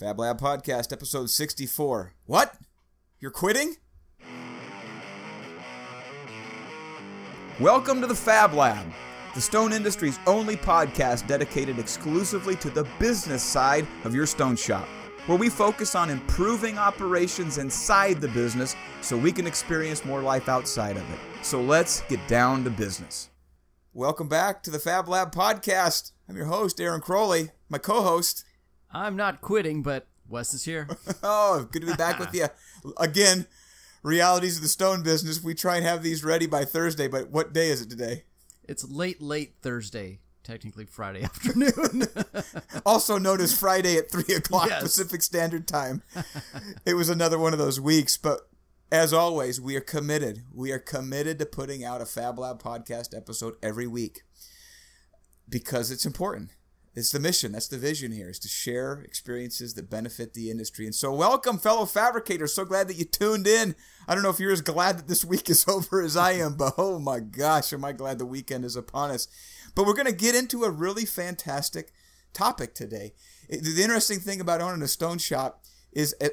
Fab Lab Podcast, episode 64. What? You're quitting? Welcome to the Fab Lab, the stone industry's only podcast dedicated exclusively to the business side of your stone shop, where we focus on improving operations inside the business so we can experience more life outside of it. So let's get down to business. Welcome back to the Fab Lab Podcast. I'm your host, Aaron Crowley, my co host. I'm not quitting, but Wes is here. oh, good to be back with you again. Realities of the stone business. We try and have these ready by Thursday, but what day is it today? It's late, late Thursday, technically Friday afternoon. also known as Friday at 3 o'clock Yes. Pacific Standard Time. it was another one of those weeks, but as always, we are committed. We are committed to putting out a Fab Lab podcast episode every week because it's important. It's the mission. That's the vision here is to share experiences that benefit the industry. And so welcome fellow fabricators. So glad that you tuned in. I don't know if you're as glad that this week is over as I am, but oh my gosh, am I glad the weekend is upon us. But we're going to get into a really fantastic topic today. The interesting thing about owning a stone shop is uh,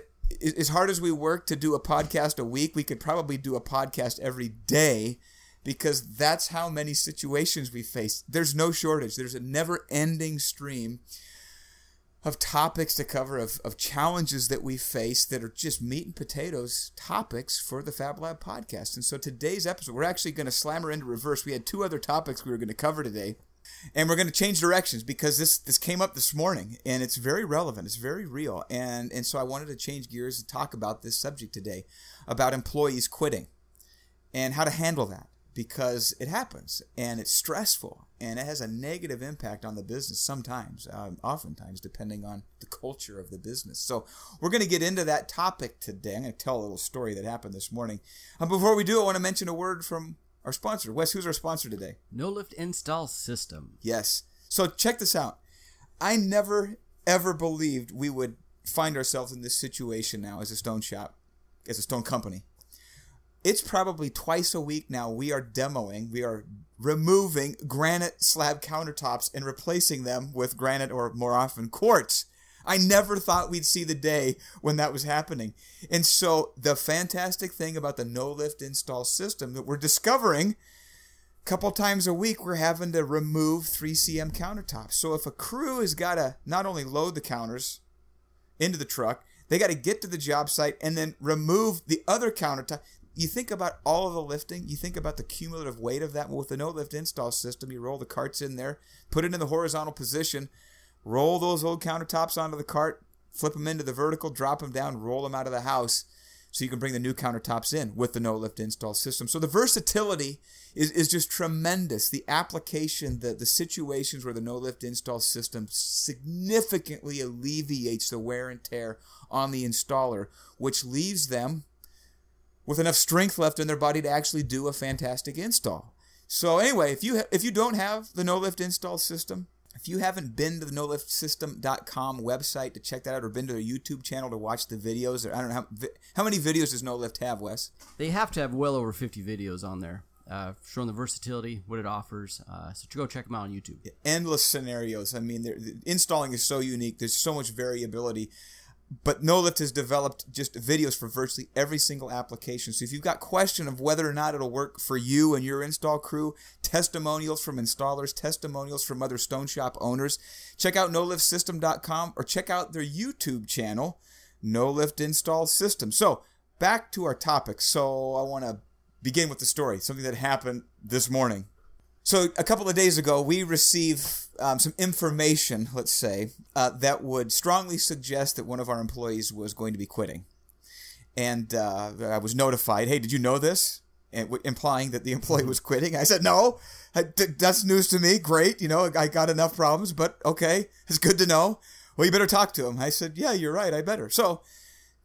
as hard as we work to do a podcast a week, we could probably do a podcast every day because that's how many situations we face. There's no shortage. There's a never ending stream of topics to cover, of, of challenges that we face that are just meat and potatoes topics for the Fab Lab podcast. And so today's episode, we're actually going to slam her into reverse. We had two other topics we were going to cover today. And we're going to change directions because this this came up this morning and it's very relevant. It's very real. And and so I wanted to change gears and talk about this subject today about employees quitting and how to handle that because it happens and it's stressful and it has a negative impact on the business sometimes, um, oftentimes, depending on the culture of the business. So, we're going to get into that topic today. I'm going to tell a little story that happened this morning. Uh, before we do, I want to mention a word from our sponsor. Wes, who's our sponsor today? no lift install system. Yes. So check this out. I never ever believed we would find ourselves in this situation now as a stone shop, as a stone company. It's probably twice a week now we are demoing, we are removing granite slab countertops and replacing them with granite or more often quartz. I never thought we'd see the day when that was happening. And so the fantastic thing about the no lift install system that we're discovering a couple times a week we're having to remove 3cm countertops so if a crew has got to not only load the counters into the truck they got to get to the job site and then remove the other countertop you think about all of the lifting you think about the cumulative weight of that with the no lift install system you roll the carts in there put it in the horizontal position roll those old countertops onto the cart flip them into the vertical drop them down roll them out of the house so you can bring the new countertops in with the no lift install system. So the versatility is, is just tremendous. The application, the, the situations where the no lift install system significantly alleviates the wear and tear on the installer, which leaves them with enough strength left in their body to actually do a fantastic install. So anyway, if you ha- if you don't have the no lift install system, if you haven't been to the no lift noliftsystem.com website to check that out or been to their YouTube channel to watch the videos, or I don't know how, vi- how many videos does No Lift have, Wes? They have to have well over 50 videos on there, uh, showing the versatility, what it offers. Uh, so go check them out on YouTube. Endless scenarios. I mean, the installing is so unique. There's so much variability. But No Lift has developed just videos for virtually every single application. So if you've got question of whether or not it'll work for you and your install crew, testimonials from installers, testimonials from other stone shop owners, check out noliftsystem.com or check out their YouTube channel, No Lift Install System. So back to our topic. So I want to begin with the story, something that happened this morning. So a couple of days ago, we received um, some information, let's say, uh, that would strongly suggest that one of our employees was going to be quitting. And uh, I was notified, hey, did you know this? And w- implying that the employee was quitting. I said, no, that's news to me. Great. You know, I got enough problems, but okay, it's good to know. Well, you better talk to him. I said, yeah, you're right. I better. So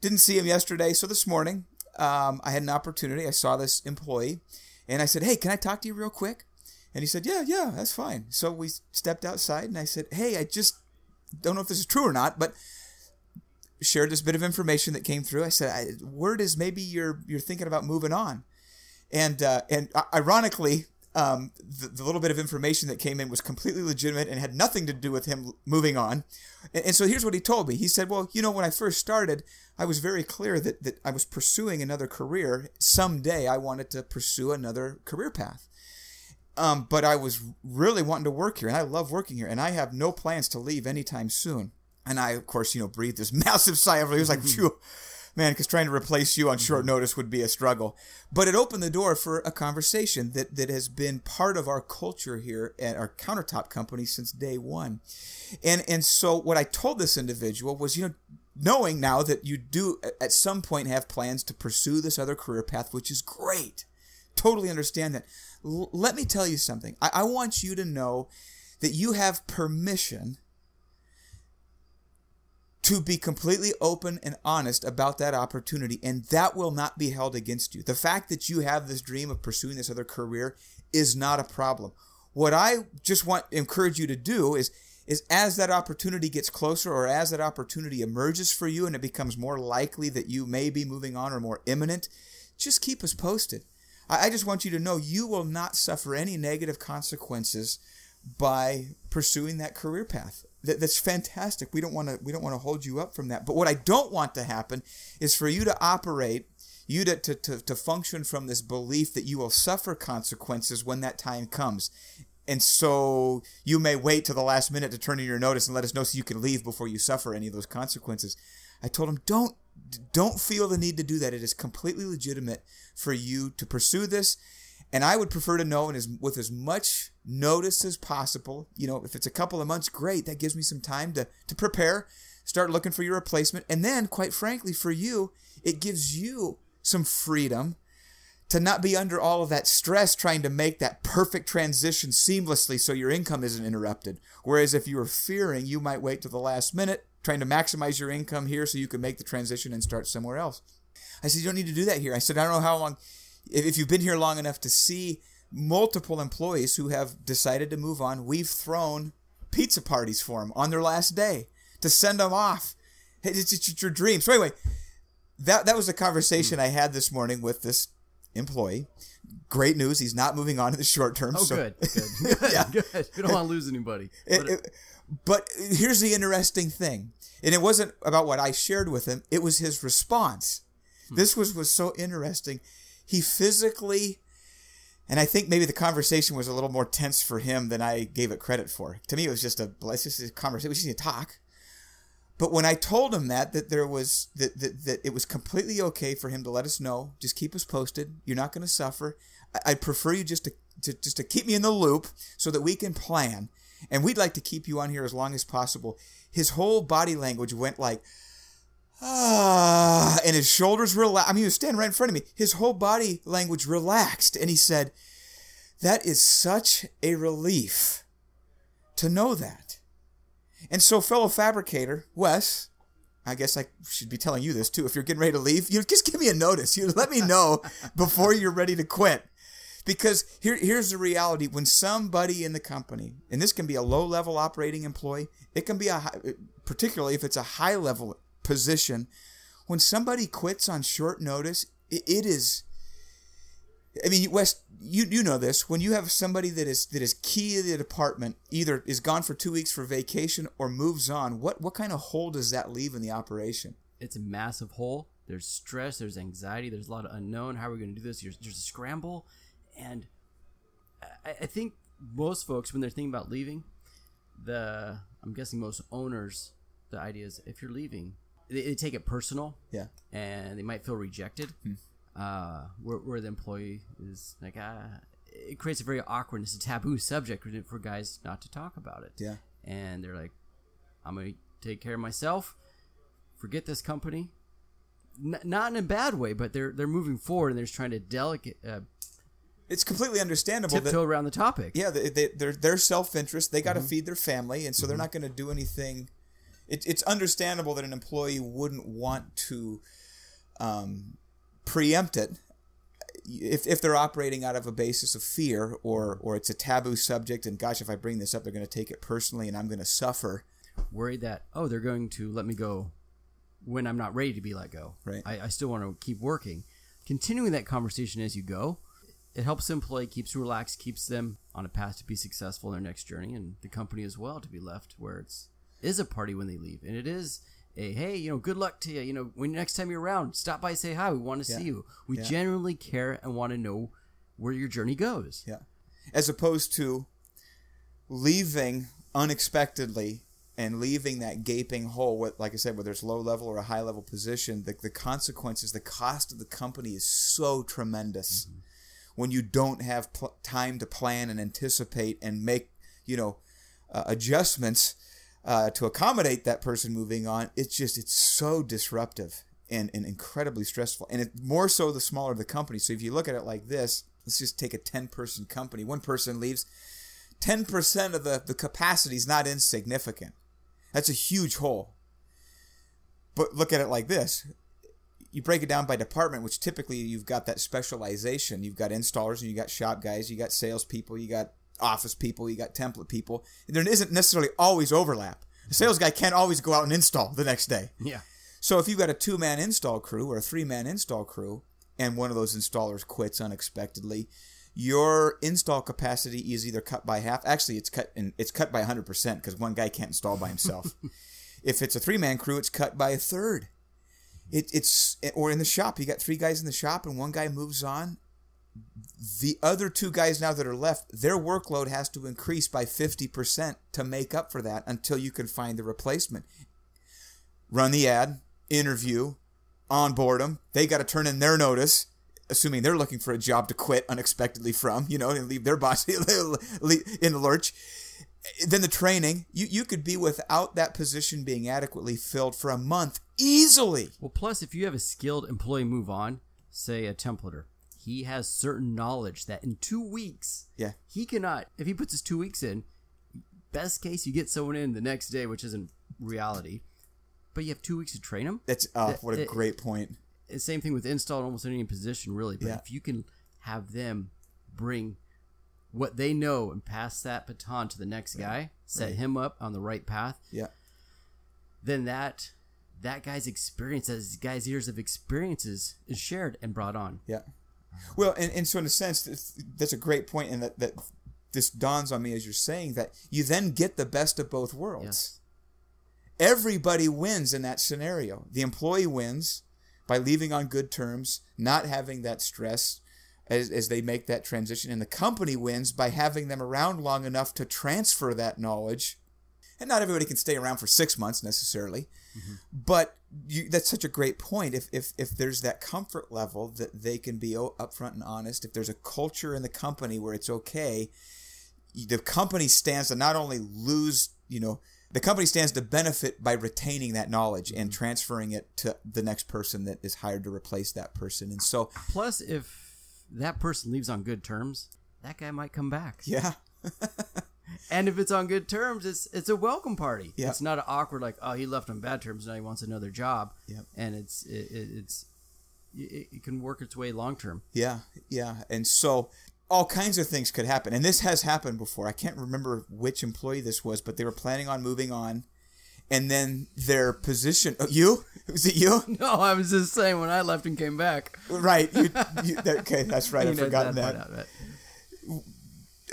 didn't see him yesterday. So this morning, um, I had an opportunity. I saw this employee and I said, hey, can I talk to you real quick? And he said, Yeah, yeah, that's fine. So we stepped outside and I said, Hey, I just don't know if this is true or not, but shared this bit of information that came through. I said, I, "Word is maybe you're you're thinking about moving on," and uh, and ironically, um, the, the, little bit of information that came in was completely legitimate and had nothing to do with him moving on. And, and, so here's what he told me. He said, Well, you know, when I first started, I was very clear that, that I was pursuing another career. Someday I wanted to pursue another career path. Um, but I was really wanting to work here, and I love working here, and I have no plans to leave anytime soon. And I, of course, you know, breathed this massive sigh of relief. It was like, phew man, because trying to replace you on short mm-hmm. notice would be a struggle. But it opened the door for a conversation that, that has been part of our culture here at our countertop company since day one. And and so what I told this individual was, you know, knowing now that you do at some point have plans to pursue this other career path, which is great. Totally understand that. L- let me tell you something. I, I want you to know that you have permission to be completely open and honest about that opportunity, and that will not be held against you. The fact that you have this dream of pursuing this other career is not a problem. What I just want encourage you to do is is as that opportunity gets closer or as that opportunity emerges for you and it becomes more likely that you may be moving on or more imminent, just keep us posted. I, I just want you to know you will not suffer any negative consequences by pursuing that career path that, that's fantastic. We don't want to we don't want to hold you up from that. But what I don't want to happen is for you to operate, you to, to, to, to function from this belief that you will suffer consequences when that time comes. And so you may wait till the last minute to turn in your notice and let us know so you can leave before you suffer any of those consequences. I told him, don't don't feel the need to do that. It is completely legitimate for you to pursue this and I would prefer to know as, with as much notice as possible. You know, if it's a couple of months, great. That gives me some time to, to prepare, start looking for your replacement. And then, quite frankly, for you, it gives you some freedom to not be under all of that stress trying to make that perfect transition seamlessly so your income isn't interrupted. Whereas if you were fearing, you might wait to the last minute trying to maximize your income here so you can make the transition and start somewhere else. I said, You don't need to do that here. I said, I don't know how long if you've been here long enough to see multiple employees who have decided to move on, we've thrown pizza parties for them on their last day to send them off. It's, it's your dream. So anyway, that that was a conversation hmm. I had this morning with this employee. Great news, he's not moving on in the short term. Oh, so. good, good, good, yeah. good. We don't want to lose anybody. But, it, it, but here's the interesting thing, and it wasn't about what I shared with him; it was his response. Hmm. This was was so interesting he physically and I think maybe the conversation was a little more tense for him than I gave it credit for. To me, it was just a it's just a conversation. We just need to talk. But when I told him that that there was that, that that it was completely okay for him to let us know, just keep us posted. You're not going to suffer. I, would prefer you just to, to just to keep me in the loop so that we can plan. And we'd like to keep you on here as long as possible. His whole body language went like, ah, and his shoulders relaxed. I mean, he was standing right in front of me. His whole body language relaxed, and he said, That is such a relief to know that. And so, fellow fabricator, Wes, I guess I should be telling you this too. If you're getting ready to leave, you just give me a notice. You let me know before you're ready to quit. Because here, here's the reality: when somebody in the company, and this can be a low-level operating employee, it can be a high, particularly if it's a high-level position. When somebody quits on short notice, it, it is. I mean, Wes, you you know this. When you have somebody that is that is key to the department, either is gone for two weeks for vacation or moves on, what what kind of hole does that leave in the operation? It's a massive hole. There's stress. There's anxiety. There's a lot of unknown. How are we going to do this? There's, there's a scramble, and I, I think most folks, when they're thinking about leaving, the I'm guessing most owners, the idea is if you're leaving, they, they take it personal. Yeah. And they might feel rejected. Hmm. Uh, where, where the employee is like, ah, it creates a very awkward, it's a taboo subject for guys not to talk about it. Yeah. And they're like, I'm going to take care of myself, forget this company. N- not in a bad way, but they're they're moving forward and they're just trying to delicate. Uh, it's completely understandable. Tiptoe that, around the topic. Yeah, they, they, they're, they're self interest. They got to mm-hmm. feed their family, and so mm-hmm. they're not going to do anything it, it's understandable that an employee wouldn't want to um, preempt it if, if they're operating out of a basis of fear or or it's a taboo subject and gosh if I bring this up they're going to take it personally and I'm going to suffer worried that oh they're going to let me go when I'm not ready to be let go right I, I still want to keep working continuing that conversation as you go it helps the employee, keeps relaxed, keeps them on a path to be successful in their next journey, and the company as well to be left where it's is a party when they leave, and it is a hey, you know, good luck to you. You know, when next time you're around, stop by, say hi. We want to Yeah. see you. We Yeah. genuinely care and want to know where your journey goes. Yeah. As opposed to leaving unexpectedly and leaving that gaping hole, what, like I said, whether it's low level or a high level position, the, the consequences, the cost of the company is so tremendous mm-hmm. When you don't have pl- time to plan and anticipate and make, you know, uh, adjustments uh, to accommodate that person moving on. It's just, it's so disruptive and, and incredibly stressful. And it, more so the smaller the company. So if you look at it like this, let's just take a 10 person company. One person leaves, 10% of the, the capacity is not insignificant. That's a huge hole. But look at it like this. You break it down by department, which typically you've got that specialization. You've got installers and you got shop guys, you got salespeople, you got office people, you got template people. There isn't necessarily always overlap. A sales guy can't always go out and install the next day. Yeah. So if you've got a two man install crew or a three man install crew, and one of those installers quits unexpectedly, your install capacity is either cut by half. Actually, it's cut in, it's cut by 100 percent because one guy can't install by himself. if it's a three man crew, it's cut by a third. It, it's or in the shop, you got three guys in the shop and one guy moves on. The other two guys now that are left, their workload has to increase by 50% to make up for that until you can find the replacement run the ad, interview, onboard them. They got to turn in their notice, assuming they're looking for a job to quit unexpectedly from, you know, and leave their boss in the lurch. Then the training, you, you could be without that position being adequately filled for a month easily. Well, plus, if you have a skilled employee move on, say a templater, he has certain knowledge that in two weeks, Yeah. he cannot, if he puts his two weeks in, best case, you get someone in the next day, which isn't reality, but you have two weeks to train them. That's oh, That- what a it- great point. same thing with install in almost any position really but Yeah. if you can have them bring what they know and pass that baton to the next guy set Right. him up on the right path Yeah. then that that guy's experience that guy's years of experiences is shared and brought on Yeah. Well, and, and so in a sense, that's- that's a great point, and that, that this dawns on me as you're saying that you then get the best of both worlds. Everybody wins in that scenario. The employee wins by leaving on good terms, not having that stress as, as they make that transition, and the company wins by having them around long enough to transfer that knowledge. And not everybody can stay around for six months necessarily, mm-hmm. but you, that's such a great point. If, if if there's that comfort level that they can be upfront and honest, if there's a culture in the company where it's okay, the company stands to not only lose, you know, the company stands to benefit by retaining that knowledge and mm-hmm. transferring it to the next person that is hired to replace that person. And so, plus if that person leaves on good terms that guy might come back. Yeah, and if it's on good terms it's it's a welcome party Yeah. it's not an awkward like oh he left on bad terms now he wants another job Yep. and it's it, it, it's it, it can work its way long term yeah, yeah. And so, all kinds of things could happen. And this has happened before. I can't remember which employee this was, but they were planning on moving on. And then their position, oh, you? Was it you? No, I was just saying when I left and came back. Right. You, you, okay, that's right. I've forgotten part that.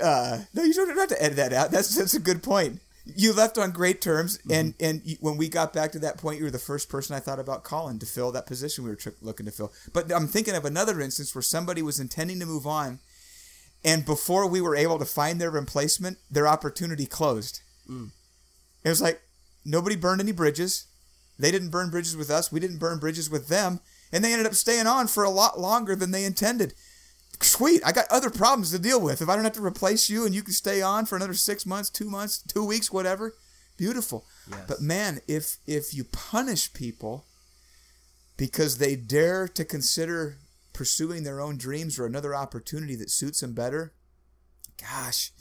Uh, no, you don't have to edit that out. That's that's a good point. You left on great terms, and and you, when we got back to that point, you were the first person I thought about calling to fill that position we were looking to fill. But I'm thinking of another instance where somebody was intending to move on, and before we were able to find their replacement, their opportunity closed. It was like nobody burned any bridges. They didn't burn bridges with us. We didn't burn bridges with them, and they ended up staying on for a lot longer than they intended sweet. I got other problems to deal with. If i don't have to replace you and you can stay on for another six months two months two weeks whatever beautiful. Yes. but man if if you punish people because they dare to consider pursuing their own dreams or another opportunity that suits them better gosh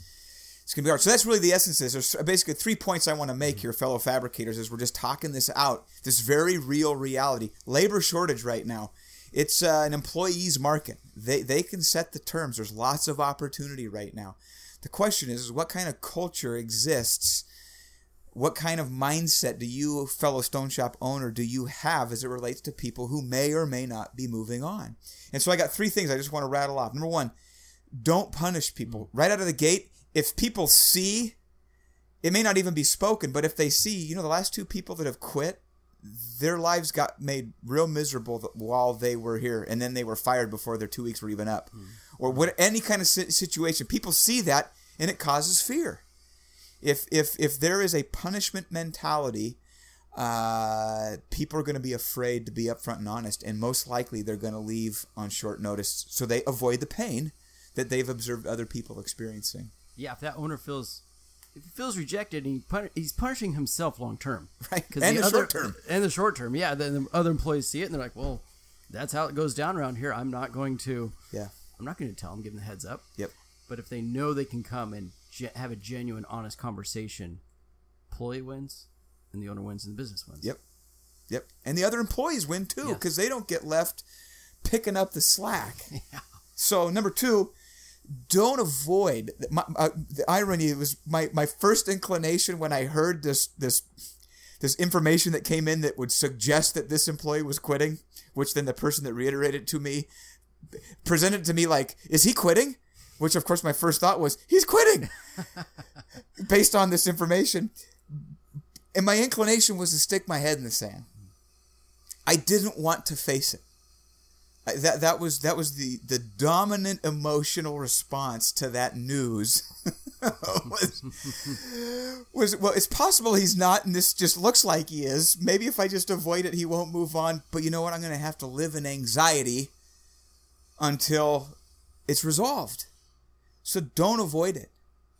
it's gonna be hard. So that's really the essence of this. There's basically three points i want to make mm-hmm. here fellow fabricators as we're just talking this out this very real reality. Labor shortage right now it's uh, an employees market. They they can set the terms. There's lots of opportunity right now. The question is, is what kind of culture exists? What kind of mindset do you fellow stone shop owner do you have as it relates to people who may or may not be moving on? And so i got three things i just want to rattle off. Number one don't punish people. Right out of the gate. If people see, it may not even be spoken, but if they see, you know, the last two people that have quit, their lives got made real miserable while they were here, and then they were fired before their two weeks were even up, mm. or what any kind of situation. People see that, and it causes fear. If if if there is a punishment mentality, uh, people are going to be afraid to be upfront and honest, and most likely they're going to leave on short notice, so they avoid the pain that they've observed other people experiencing. Yeah, if that owner feels if he feels rejected, and he pun- he's punishing himself long term, right? And the, the other, short term, and the short term, yeah. Then the other employees see it, and they're like, "Well, that's how it goes down around here. I'm not going to, yeah, I'm not going to tell them, give them the heads up. Yep. But if they know they can come and ge- have a genuine, honest conversation, employee wins, and the owner wins, and the business wins. Yep. Yep. And the other employees win too because they don't get left picking up the slack. Yeah. So number two, don't avoid my, uh, the irony was my, my first inclination when I heard this this this information that came in that would suggest that this employee was quitting, which then the person that reiterated to me presented to me like, is he quitting? Which of course my first thought was, he's quitting based on this information. And my inclination was to stick my head in the sand. I didn't want to face it that that was that was the the dominant emotional response to that news. Was, was well it's possible he's not and this just looks like he is. Maybe if i just avoid it he won't move on. But you know what? I'm going to have to live in anxiety until it's resolved. So don't avoid it.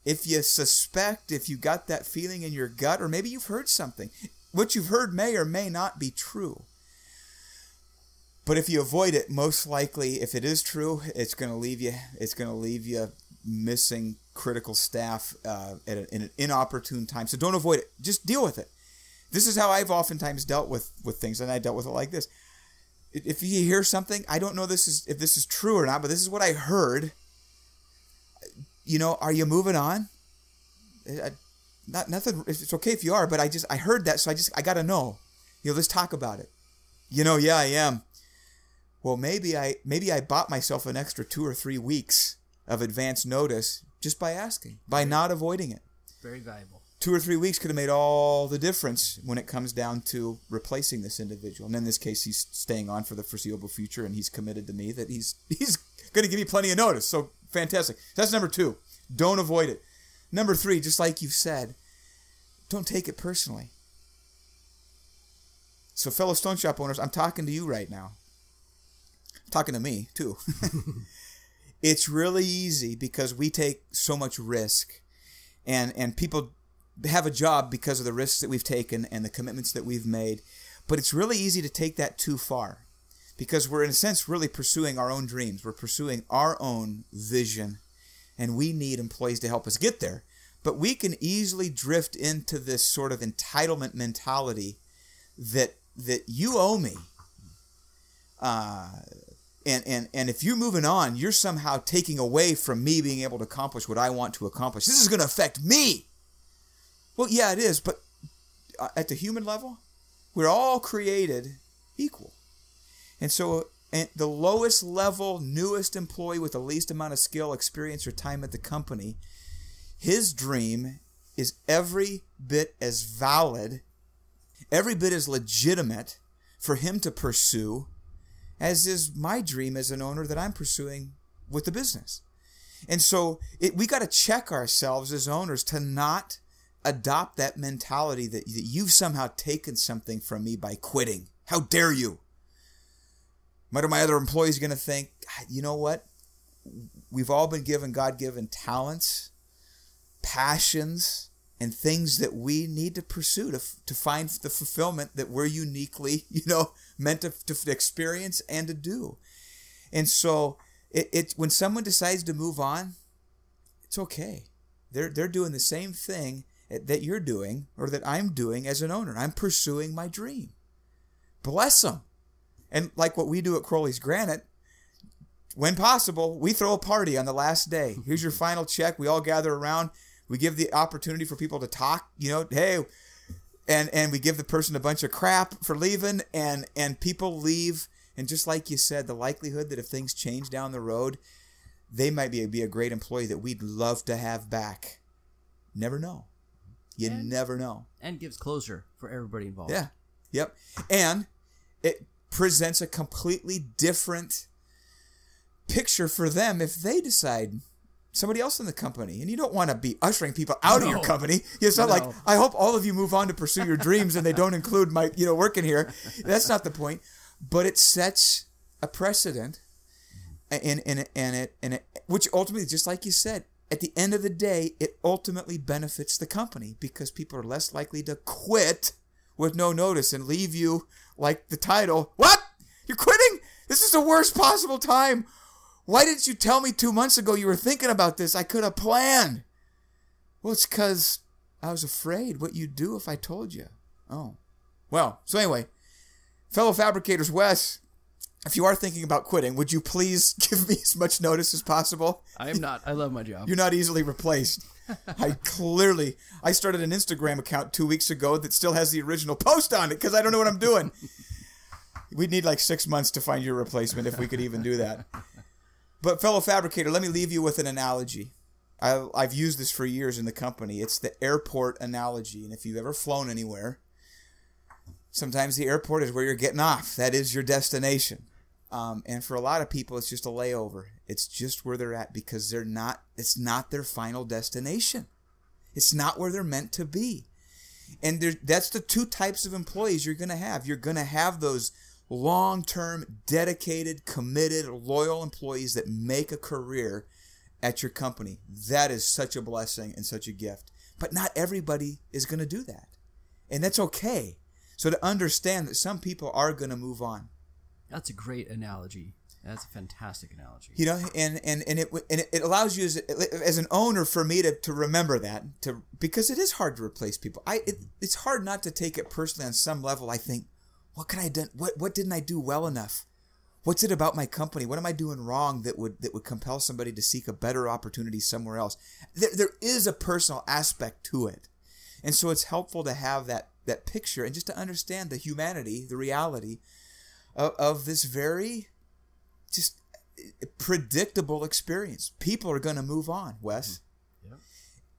If you suspect if you got that feeling in your gut or maybe you've heard something. What you've heard may or may not be true but if you avoid it, most likely, if it is true, it's going to leave you. It's going to leave you missing critical staff uh, at a, in an inopportune time. So don't avoid it. Just deal with it. This is how I've oftentimes dealt with with things, and I dealt with it like this. If you hear something, I don't know this is if this is true or not, but this is what I heard. You know, are you moving on? I, not nothing. It's okay if you are, but I just I heard that, so I just I got to know. You know, let's talk about it. You know, yeah, I am well maybe I maybe I bought myself an extra two or three weeks of advance notice just by asking, by not avoiding it. Very valuable. Two or three weeks could have made all the difference when it comes down to replacing this individual. And in this case, he's staying on for the foreseeable future, and he's committed to me that he's he's going to give me plenty of notice. So fantastic. That's number two. Don't avoid it. Number three, just like you've said, don't take it personally. So, fellow Stone Shop owners, I'm talking to you right now talking to me too. it's really easy because we take so much risk, and and people have a job because of the risks that we've taken and the commitments that we've made. But it's really easy to take that too far because we're in a sense really pursuing our own dreams. We're pursuing our own vision, and we need employees to help us get there. But we can easily drift into this sort of entitlement mentality that that you owe me. Uh, and and and if you're moving on you're somehow taking away from me being able to accomplish what i want to accomplish. This is going to affect me. Well yeah it is but uh, at the human level we're all created equal. And so and the lowest level newest employee with the least amount of skill experience or time at the company his dream is every bit as valid every bit as legitimate for him to pursue as is my dream as an owner that I'm pursuing with the business. And so it, we got to check ourselves as owners to not adopt that mentality that, that you've somehow taken something from me by quitting. How dare you? What are my other employees going to think? Ah, you know what? We've all been given God given talents, passions, and things that we need to pursue to, to find the fulfillment that we're uniquely, you know, meant to, to experience and to do. And so it, it when someone decides to move on, it's okay. They're they're doing the same thing that you're doing or that I'm doing as an owner. I'm pursuing my dream. Bless them. And like what we do at Crowley's Granite, when possible, we throw a party on the last day. Here's your final check. We all gather around. We give the opportunity for people to talk. You know, hey, and and we give the person a bunch of crap for leaving and and people leave and just like you said the likelihood that if things change down the road they might be, be a great employee that we'd love to have back. Never know. You And- never know. and gives closure for everybody involved. Yeah. Yep. And it presents a completely different picture for them if they decide somebody else in the company. And you don't want to be ushering people out of your No. company. It's not like I hope all of you move on to pursue your dreams and they don't include my, you know, working here. That's not the point. But it sets a precedent and and and it and it which ultimately just like you said at the end of the day it ultimately benefits the company because people are less likely to quit with no notice and leave you like the title what you're quitting this is the worst possible time why didn't you tell me two months ago you were thinking about this i could have planned well it's because i was afraid what you'd do if i told you oh well so anyway fellow fabricators wes if you are thinking about quitting, would you please give me as much notice as possible? I am not. I love my job. You're not easily replaced. I clearly, I started an Instagram account two weeks ago that still has the original post on it because I don't know what I'm doing. We'd need like six months to find your replacement if we could even do that. But fellow fabricator, let me leave you with an analogy. I, I've used this for years in the company. It's the airport analogy, and if you've ever flown anywhere, sometimes the airport is where you're getting off. That is your destination. Um, and for a lot of people, it's just a layover. It's just where they're at because they're not. It's not their final destination. It's not where they're meant to be. And there, that's the two types of employees you're going to have. You're going to have those long-term, dedicated, committed, loyal employees that make a career at your company. That is such a blessing and such a gift. But not everybody is going to do that. And that's okay. So to understand that some people are going to move on. That's a great analogy. That's a fantastic analogy. you know and and and it and it allows you as, as an owner for me to, to remember that to because it is hard to replace people i it, it's hard not to take it personally on some level i think what could i done what what didn't i do well enough what's it about my company what am i doing wrong that would that would compel somebody to seek a better opportunity somewhere else there, there is a personal aspect to it and so it's helpful to have that that picture and just to understand the humanity the reality of, of this very just predictable experience. People are going to move on, Wes. Mm-hmm. Yeah.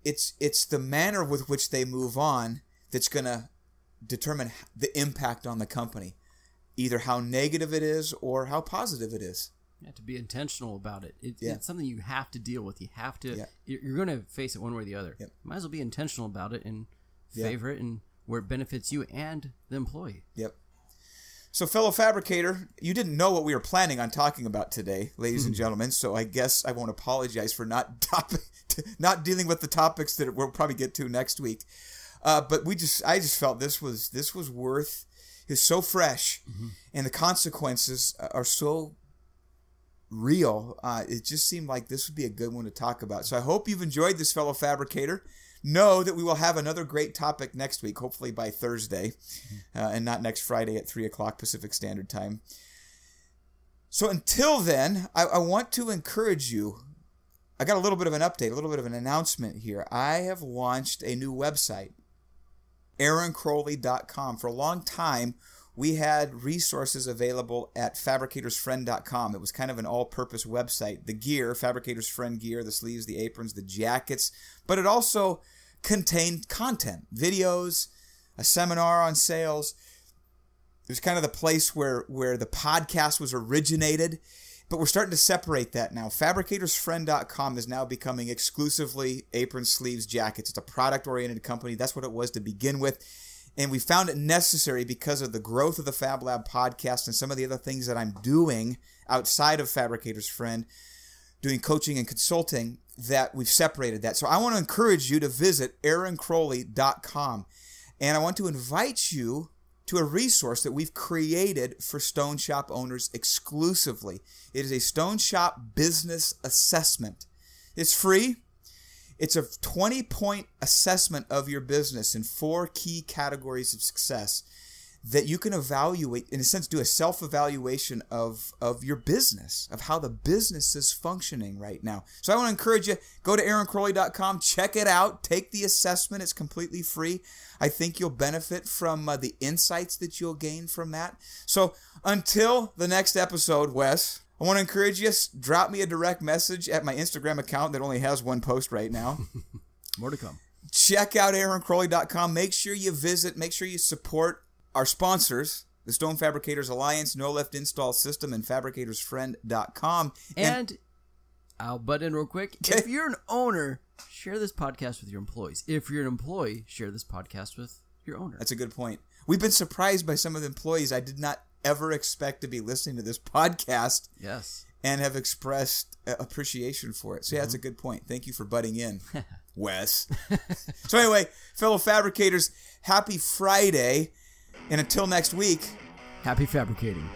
It's it's the manner with which they move on that's going to determine the impact on the company, either how negative it is or how positive it is. You have to be intentional about it. it Yeah. It's something you have to deal with. You have to. Yeah. You're, going to face it one way or the other. Yep. Might as well be intentional about it and Yeah. favor it and where it benefits you and the employee. Yep. So, fellow fabricator, you didn't know what we were planning on talking about today, ladies and hmm. gentlemen. So, I guess I won't apologize for not topic, not dealing with the topics that we'll probably get to next week. Uh, but we just, I just felt this was this was worth. It's so fresh, and the consequences are so real. Uh, it just seemed like this would be a good one to talk about. So, I hope you've enjoyed this, fellow fabricator know that we will have another great topic next week, hopefully by Thursday, uh, and not next Friday at 3 o'clock Pacific Standard Time. So until then, I, I want to encourage you. I got a little bit of an update, a little bit of an announcement here. I have launched a new website, aaroncrowley.com. For a long time, we had resources available at fabricatorsfriend.com. It was kind of an all purpose website. The gear, Fabricators Friend gear, the sleeves, the aprons, the jackets, but it also contained content, videos, a seminar on sales. It was kind of the place where, where the podcast was originated, but we're starting to separate that now. Fabricatorsfriend.com is now becoming exclusively apron, sleeves, jackets. It's a product oriented company. That's what it was to begin with. And we found it necessary because of the growth of the Fab Lab podcast and some of the other things that I'm doing outside of Fabricators Friend, doing coaching and consulting, that we've separated that. So I want to encourage you to visit aaroncrowley.com. And I want to invite you to a resource that we've created for Stone Shop owners exclusively. It is a Stone Shop business assessment. It's free. It's a 20 point assessment of your business in four key categories of success that you can evaluate, in a sense, do a self evaluation of, of your business, of how the business is functioning right now. So I want to encourage you go to aaroncrowley.com, check it out, take the assessment. It's completely free. I think you'll benefit from uh, the insights that you'll gain from that. So until the next episode, Wes, I want to encourage you, drop me a direct message at my Instagram account that only has one post right now. More to come. Check out aaroncrowley.com. Make sure you visit, make sure you support our sponsors, the Stone Fabricators Alliance, No Lift Install System, and fabricatorsfriend.com. And, I'll butt in real quick. If you're an owner, share this podcast with your employees. If you're an employee, share this podcast with your owner. That's a good point. We've been surprised by some of the employees I did not ever expect to be listening to this podcast Yes. and have expressed uh, appreciation for it. So, yeah, that's a good point. Thank you for butting in, Wes. so, anyway, fellow fabricators, happy Friday. And until next week, Happy fabricating.